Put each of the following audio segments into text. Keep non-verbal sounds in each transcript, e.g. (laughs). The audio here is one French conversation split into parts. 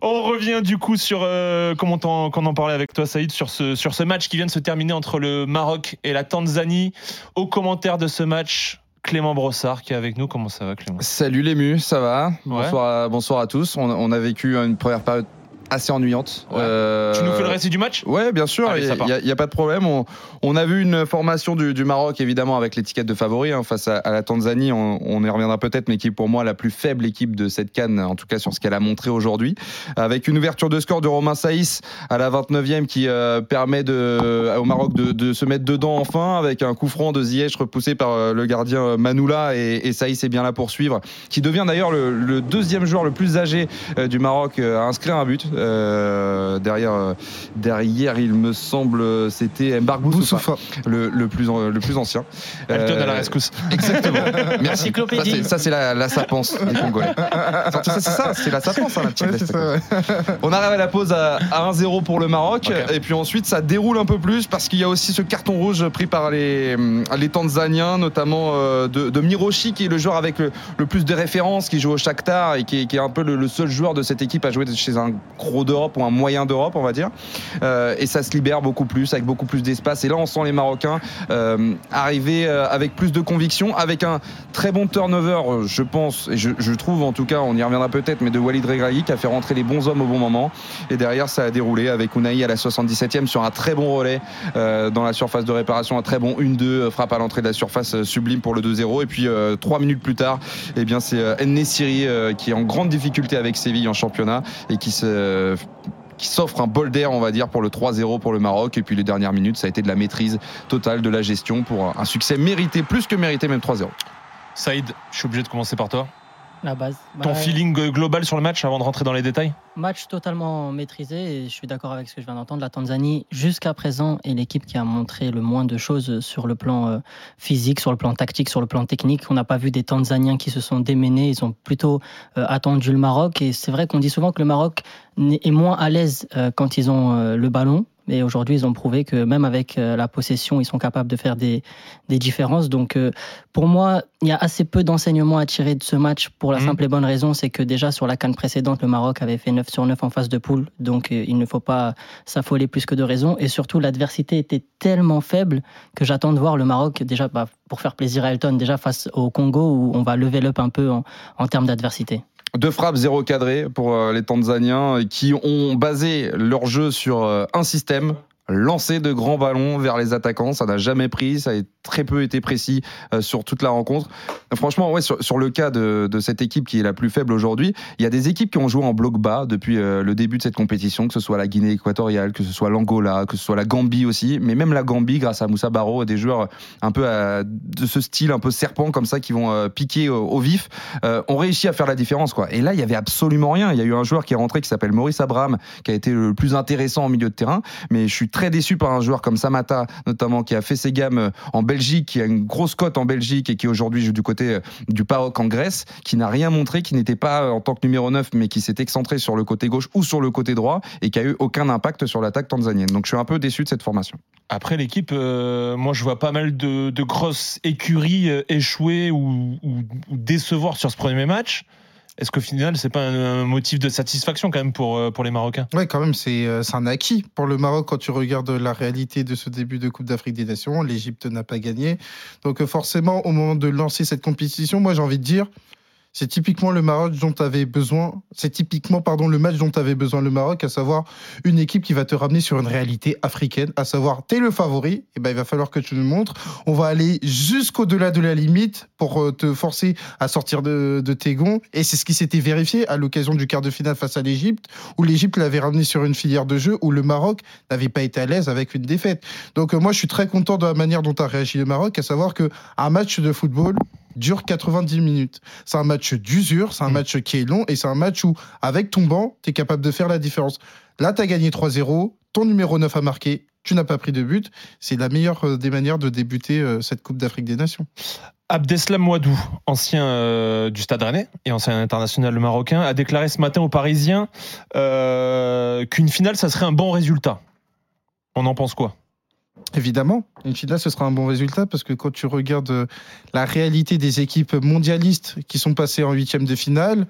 On revient du coup sur, euh, comment on, en parlait avec toi Saïd, sur ce, sur ce match qui vient de se terminer entre le Maroc et la Tanzanie. Au commentaire de ce match, Clément Brossard qui est avec nous. Comment ça va Clément? Salut les ça va? Bonsoir, à, bonsoir à tous. On, on a vécu une première période assez ennuyante. Euh, tu nous fais le récit du match? Ouais, bien sûr, il n'y a, pas de problème. On, a vu une formation du, Maroc, évidemment, avec l'étiquette de favori hein, face à, la Tanzanie. On, y reviendra peut-être, mais qui est pour moi la plus faible équipe de cette canne, en tout cas sur ce qu'elle a montré aujourd'hui. Avec une ouverture de score de Romain Saïs à la 29e qui euh, permet de, au Maroc de, se mettre dedans enfin, avec un coup franc de Ziyech repoussé par euh, le gardien Manoula. Et, et Saïs est bien là pour suivre, qui devient d'ailleurs le, deuxième joueur le plus âgé du Maroc à inscrire un but. Euh, derrière, euh, derrière, il me semble, c'était Mbark le, le, plus, le plus ancien. Elle donne à la rescousse. Exactement. (laughs) Merci. Ça, c'est la, la sapence des Congolais. c'est ça, c'est la sapence, hein, la petite On arrive à la pause à, 1-0 pour le Maroc. Et puis ensuite, ça déroule un peu plus parce qu'il y a aussi ce carton rouge pris par les, les Tanzaniens, notamment euh, de, de, Miroshi, qui est le joueur avec le, plus de références, qui joue au Shakhtar et qui est, qui est un peu le, le, seul joueur de cette équipe à jouer chez un gros d'Europe ou un moyen d'Europe, on va dire. Euh, et ça se libère beaucoup plus, avec beaucoup plus d'espace. Et là, on sent les Marocains euh, arriver euh, avec plus de conviction, avec un très bon turnover, je pense, et je, trouve en tout cas, on y reviendra peut-être, mais de Walid Regragui qui a fait rentrer les bons hommes au bon moment. Et derrière, ça a déroulé avec Unai à la 77e sur un très bon relais dans la surface de réparation, un très bon 1-2, frappe à l'entrée de la surface sublime pour le 2-0. Et puis trois minutes plus tard, eh bien c'est Siri qui est en grande difficulté avec Séville en championnat et qui se euh, qui s'offre un bol d'air, on va dire, pour le 3-0 pour le Maroc. Et puis les dernières minutes, ça a été de la maîtrise totale de la gestion pour un succès mérité, plus que mérité, même 3-0. Saïd, je suis obligé de commencer par toi la base. Ton feeling global sur le match avant de rentrer dans les détails Match totalement maîtrisé et je suis d'accord avec ce que je viens d'entendre. La Tanzanie, jusqu'à présent, est l'équipe qui a montré le moins de choses sur le plan euh, physique, sur le plan tactique, sur le plan technique. On n'a pas vu des Tanzaniens qui se sont déménés. Ils ont plutôt euh, attendu le Maroc et c'est vrai qu'on dit souvent que le Maroc est moins à l'aise euh, quand ils ont le ballon et aujourd'hui, ils ont prouvé que même avec euh, la possession, ils sont capables de faire des, des différences. Donc, euh, pour moi, il y a assez peu d'enseignements à tirer de ce match pour la mhm. simple et bonne raison, c'est que déjà sur la canne précédente, le Maroc avait fait 9 sur 9 en face de poule. Donc, euh, il ne faut pas s'affoler plus que de raison. Et surtout, l'adversité était tellement faible que j'attends de voir le Maroc, déjà, bah, pour faire plaisir à Elton, déjà face au Congo, où on va lever up un peu en, en termes d'adversité. Deux frappes, zéro cadré pour euh, les Tanzaniens qui ont basé leur jeu sur euh, un système, lancer de grands ballons vers les attaquants. Ça n'a jamais pris, ça a très peu été précis euh, sur toute la rencontre. Franchement, ouais, sur, le cas de, cette équipe qui est la plus faible aujourd'hui, il y a des équipes qui ont joué en bloc bas depuis euh, le début de cette compétition, que ce soit la Guinée équatoriale, que ce soit l'Angola, que ce soit la Gambie aussi, mais même la Gambie, grâce à Moussa Barro, des joueurs un peu de ce style, un peu serpent comme ça, qui vont euh, piquer au, vif, ont réussi à faire la différence. Quoi. Et là, il y avait absolument rien. Il y a eu un joueur qui est rentré qui s'appelle Maurice Abraham, qui a été le plus intéressant en milieu de terrain, mais je suis très déçu par un joueur comme Samata, notamment, qui a fait ses gammes en Belgique, qui a une grosse cote en Belgique et qui aujourd'hui joue du côté euh, du PAOK en Grèce, qui n'a rien montré, qui n'était pas euh, en tant que numéro 9, mais qui s'est excentré sur le côté gauche ou sur le côté droit et qui a eu aucun impact sur l'attaque tanzanienne. Donc je suis un peu déçu de cette formation. Après l'équipe, euh, moi je vois pas mal de, grosses écuries échouer ou, ou, décevoir sur ce premier match. Est-ce qu'au final, c'est pas un, motif de satisfaction quand même pour, euh, pour les Marocains? Oui, quand même, euh, c'est un acquis pour le Maroc quand tu regardes la réalité de ce début de Coupe d'Afrique des Nations. L'Égypte n'a pas gagné. Donc euh, forcément, au moment de lancer cette compétition, moi j'ai envie de dire, c'est typiquement le Maroc dont tu avais besoin. Le match dont tu avais besoin le Maroc, à savoir une équipe qui va te ramener sur une réalité africaine, à savoir t'es le favori, et eh ben il va falloir que tu nous montres. On va aller jusqu'au-delà de la limite pour euh, te forcer à sortir de, tes gonds. Et c'est ce qui s'était vérifié à l'occasion du quart de finale face à l'Égypte, où l'Égypte l'avait ramené sur une filière de jeu, où le Maroc n'avait pas été à l'aise avec une défaite. Donc euh, moi, je suis très content de la manière dont a réagi le Maroc, à savoir que un match de football, dure 90 minutes. C'est un match d'usure, c'est un mm. match qui est long et c'est un match où, avec ton banc, tu es capable de faire la différence. Là, tu as gagné 3-0, ton numéro 9 a marqué, tu n'as pas pris de but. C'est la meilleure euh, des manières de débuter euh, cette Coupe d'Afrique des Nations. Abdeslam Mouadou, ancien euh, du Stade Rennais et ancien international marocain, a déclaré ce matin aux Parisiens qu'une finale, ça serait un bon résultat. On en pense quoi? Évidemment, une finale, ce sera un bon résultat parce que quand tu regardes euh, la réalité des équipes mondialistes qui sont passées en huitième de finale,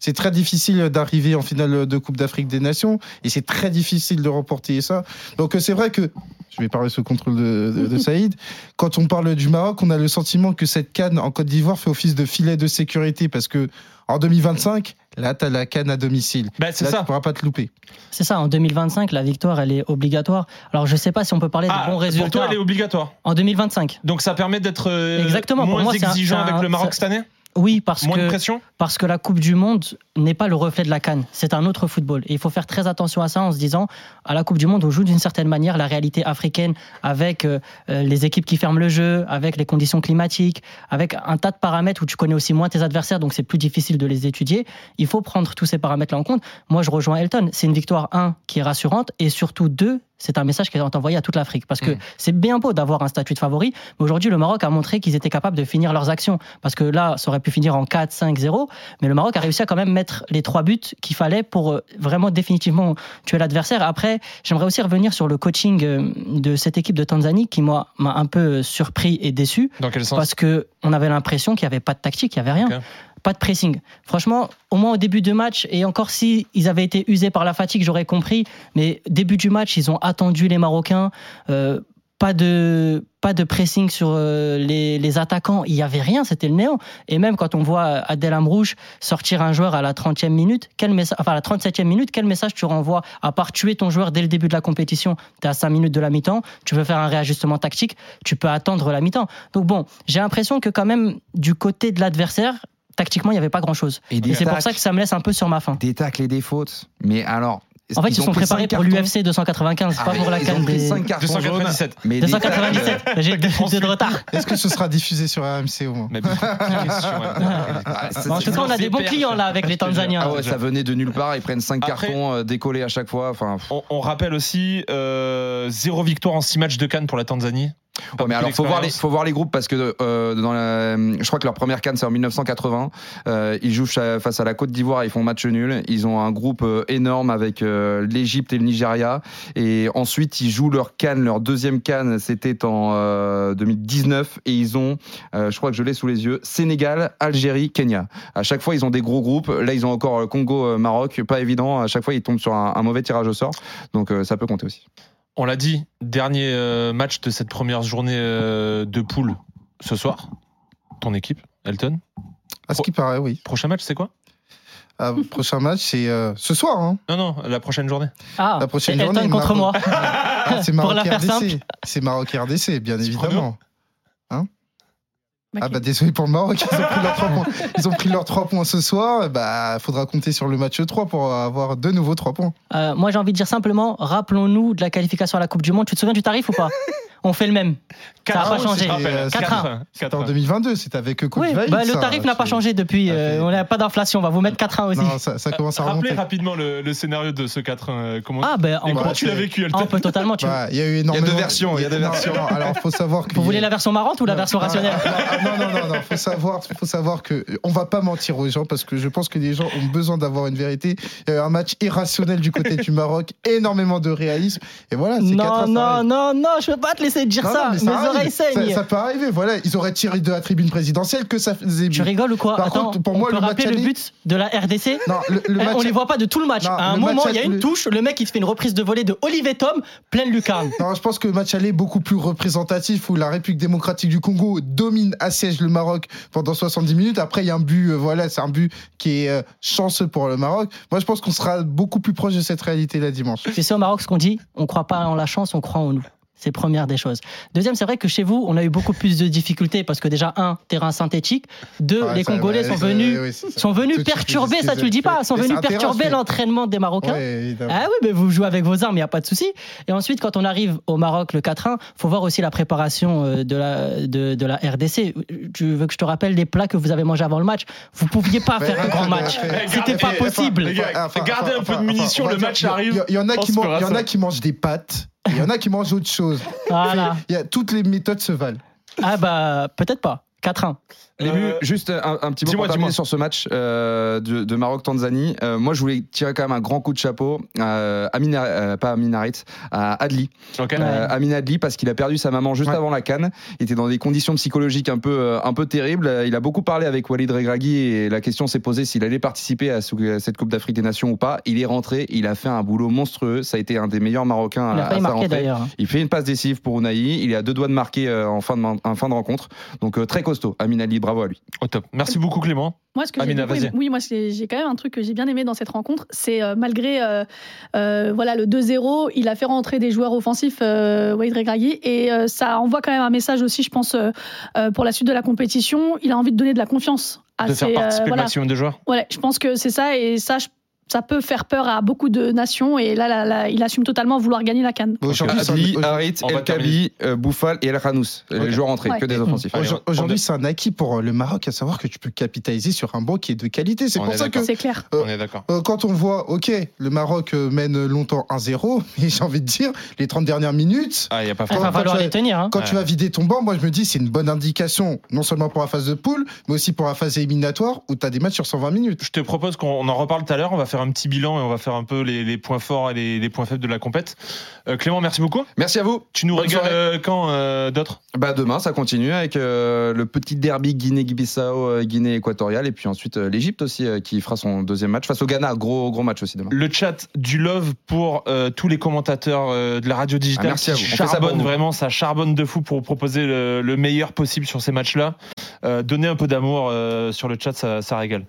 c'est très difficile d'arriver en finale de Coupe d'Afrique des Nations et c'est très difficile de remporter ça. Donc euh, c'est vrai que, je vais parler sous contrôle de, de, (laughs) Saïd, quand on parle du Maroc, on a le sentiment que cette canne en Côte d'Ivoire fait office de filet de sécurité parce que en 2025, là, tu as la canne à domicile. Ben, c'est ça. Tu pourras pas te louper. C'est ça. En 2025, la victoire, elle est obligatoire. Alors, je sais pas si on peut parler de ah, bons résultats. Pour toi, elle est obligatoire. En 2025. Donc, ça permet d'être euh, Exactement. moins exigeant avec le Maroc cette année? Oui, parce que, parce que la Coupe du Monde n'est pas le reflet de la Cannes. C'est un autre football. Et il faut faire très attention à ça en se disant, à la Coupe du Monde, on joue d'une certaine manière la réalité africaine avec euh, euh, les équipes qui ferment le jeu, avec les conditions climatiques, avec un tas de paramètres où tu connais aussi moins tes adversaires, donc c'est plus difficile de les étudier. Il faut prendre tous ces paramètres-là en compte. Moi, je rejoins Elton. C'est une victoire, un, qui est rassurante, et surtout, deux, c'est un message qui est envoyé à toute l'Afrique. Parce que mm. c'est bien beau d'avoir un statut de favori, mais aujourd'hui, le Maroc a montré qu'ils étaient capables de finir leurs actions. Parce que là, ça aurait pu finir en 4, 5, 0, mais le Maroc a réussi à quand même mettre les trois buts qu'il fallait pour euh, vraiment définitivement tuer l'adversaire. Après, j'aimerais aussi revenir sur le coaching euh, de cette équipe de Tanzanie qui, moi, m'a un peu surpris et déçu. Dans quel sens? Parce qu'on avait l'impression qu'il n'y avait pas de tactique, il n'y avait rien pas de pressing. Franchement, au moins au début du match, et encore si ils avaient été usés par la fatigue, j'aurais compris. Mais début du match, ils ont attendu les Marocains. Euh, pas de pas de pressing sur euh, les, attaquants, il y avait rien, c'était le néant. Et même quand on voit Adel Amrouche sortir un joueur à la 30e minute, quel message enfin à la 37e minute, quel message tu renvoies? À part tuer ton joueur dès le début de la compétition, tu es à 5 minutes de la mi-temps, tu veux faire un réajustement tactique, tu peux attendre la mi-temps. Donc bon, j'ai l'impression que quand même du côté de l'adversaire, tactiquement, il n'y avait pas grand-chose. Et, c'est pour ça que ça me laisse un peu sur ma faim. Des tacles et des fautes. Mais alors, en fait, ils, sont préparés pour l'UFC 295, pas pour la canne des. 297. Mais 297. J'ai deux de retard. Est-ce que ce sera diffusé sur AMC au moins ah, En tout cas, on a des bons clients là avec les Tanzaniens. Ah ouais, ça venait de nulle part. Ils prennent 5 cartons euh, décollés à chaque fois. Enfin. On, rappelle aussi euh, zéro victoire en 6 matchs de Cannes pour la Tanzanie mais alors, faut voir les, faut voir les groupes parce que euh, dans la, je crois que leur première canne c'est en 1980. Euh, ils jouent face à la Côte d'Ivoire, ils font match nul. Ils ont un groupe euh, énorme avec euh, l'Égypte et le Nigeria. Et ensuite, ils jouent leur canne, leur deuxième canne, c'était en 2019 et ils ont, je crois que je l'ai sous les yeux, Sénégal, Algérie, Kenya. À chaque fois, ils ont des gros groupes. Là, ils ont encore Congo, Maroc, pas évident. À chaque fois, ils tombent sur un, un mauvais tirage au sort. Donc, ça peut compter aussi. On l'a dit, dernier euh, match de cette première journée euh, de poule ce soir. Ton équipe, Elton? À ce qui paraît, oui. Prochain match, c'est quoi? Ah, (laughs) prochain match, c'est euh, ce soir. Hein. Non, non, la prochaine journée. Ah, la prochaine Elton journée. contre moi. (laughs) c'est Maroc RDC. C'est Maroc RDC, bien évidemment. Ah bah désolé pour le Maroc, ils ont pris leurs trois points. (laughs) Ils ont pris leurs trois points ce soir. Bah faudra compter sur le match 3 pour avoir de nouveaux trois points. Euh, moi j'ai envie de dire simplement, rappelons-nous de la qualification à la Coupe du Monde. Tu te souviens du tarif ou pas? On fait le même. ça n'a pas changé. 4-1. C'était en 2022, c'était avec Coupe oui, bah, Le tarif n'a pas changé depuis. Euh, on n'a pas d'inflation, on va vous mettre 4-1 aussi. Non, ça, ça, commence à remonter. Rappelez rapidement le, scénario de ce 4-1. Euh, comment, ah, ben, comment tu l'as vécu On peut totalement. Il y a eu énormément. Il y a deux versions. Il y a deux versions. Alors, faut savoir que. Vous voulez la version marrante ou la version rationnelle Non, non, non, non. Faut savoir, faut savoir que on va pas mentir aux gens parce que je pense que les gens ont besoin d'avoir une vérité. Il y a eu un match irrationnel du côté du Maroc, énorément de réalisme. Et voilà. Non, non, non, non, je peux pas te laisser dire ça oreilles saignent. Ça, peut arriver, voilà. Ils auraient tiré de la tribune présidentielle que ça faisait. Tu rigoles ou quoi Par contre, pour on moi, peut le rappeler le but de la RDC non, le, le eh, On les voit pas de tout le match. à un moment, il y a une touche, le mec il se fait une reprise de volée de Olivier Tom, pleine lucarne. Non, je pense que le match aller est beaucoup plus représentatif où la République démocratique du Congo domine, assiège le Maroc pendant 70 minutes. Après, il y a un but, euh, voilà, c'est un but qui est euh, chanceux pour le Maroc. Moi, je pense qu'on sera beaucoup plus proche de cette réalité là dimanche. C'est ça au Maroc ce qu'on dit on croit pas en la chance, on croit en nous. C'est première des choses. Deuxième, c'est vrai que chez vous, on a eu beaucoup plus de difficultés parce que déjà, un, terrain synthétique. Deux, les Congolais sont venus, sont venus perturber, ça tu le dis pas, sont venus perturber l'entraînement des Marocains. ah oui, mais vous jouez avec vos armes, il n'y a pas de souci. Et ensuite, quand on arrive au Maroc le 4-1, faut voir aussi la préparation euh, de la, de, de, la RDC. Tu veux que je te rappelle les plats que vous avez mangés avant le match? Vous pouviez pas faire un grand match. C'était pas possible. Gardez un peu de munitions, le match arrive. Il y en a qui mangent des pâtes. Il y en a qui mangent autre chose. Voilà. Il y a, toutes les méthodes se valent. Ah bah peut-être pas. 4-1. Euh, juste un, petit mot pour terminer sur ce match euh, de, Maroc-Tanzanie. Euh, moi, je voulais tirer quand même un grand coup de chapeau à Amina, pas à à Adli. Amina Adli, parce qu'il a perdu sa maman juste avant la canne. Il était dans des conditions psychologiques un peu, un peu terribles. Il a beaucoup parlé avec Walid Regragui et la question s'est posée s'il allait participer à, cette Coupe d'Afrique des Nations ou pas. Il est rentré, il a fait un boulot monstrueux. Ça a été un des meilleurs Marocains il a à, sa rentrée. Il fait une passe décisive pour Unai. Il est à deux doigts de marquer en fin de, en fin de rencontre. Donc très costaud. Amina Adli, bravo à lui. Au top. Merci beaucoup Clément. Moi, ce que j'ai oui, moi j'ai quand même un truc que j'ai bien aimé dans cette rencontre, c'est euh, malgré euh, euh, voilà le 2-0, il a fait rentrer des joueurs offensifs, Wade Regragui, et ça envoie quand même un message aussi, je pense, pour la suite de la compétition. Il a envie de donner de la confiance. À de faire participer le maximum de joueurs. Ouais, je pense que c'est ça, et ça, je ça peut faire peur à beaucoup de nations et là, là, il assume totalement vouloir gagner la canne. Aujourd'hui, Harit, El Kabi, euh, Bouffal et El Khanous, les joueurs entrés, que des offensifs. Aujourd'hui, c'est un acquis pour le Maroc à savoir que tu peux capitaliser sur un banc qui est de qualité. C'est pour ça que. C'est clair. Euh, on est d'accord. Euh, quand on voit, ok, le Maroc mène longtemps 1-0, (laughs) mais j'ai envie de dire, les 30 dernières minutes. Ah, il y a pas quand, va falloir les tenir. Hein. Quand tu vas vider ton banc, moi je me dis, c'est une bonne indication, non seulement pour la phase de poule, mais aussi pour la phase éliminatoire où tu as des matchs sur 120 minutes. Je te propose qu'on en reparle tout à l'heure. On va faire un petit bilan et on va faire un peu les, points forts et les, points faibles de la compète. Euh, Clément, merci beaucoup. Merci à vous. Tu nous régales euh, quand euh, d'autres? Bah demain, ça continue avec le petit derby Guinée-Bissau, Guinée équatoriale et puis ensuite l'Égypte aussi qui fera son deuxième match face au Ghana. Gros gros match aussi demain. Le chat du love pour tous les commentateurs de la radio digitale. Ah, merci à vous. Charbonne vraiment, ça charbonne de fou pour proposer le, meilleur possible sur ces matchs-là. donnez un peu d'amour sur le chat, ça, ça régale.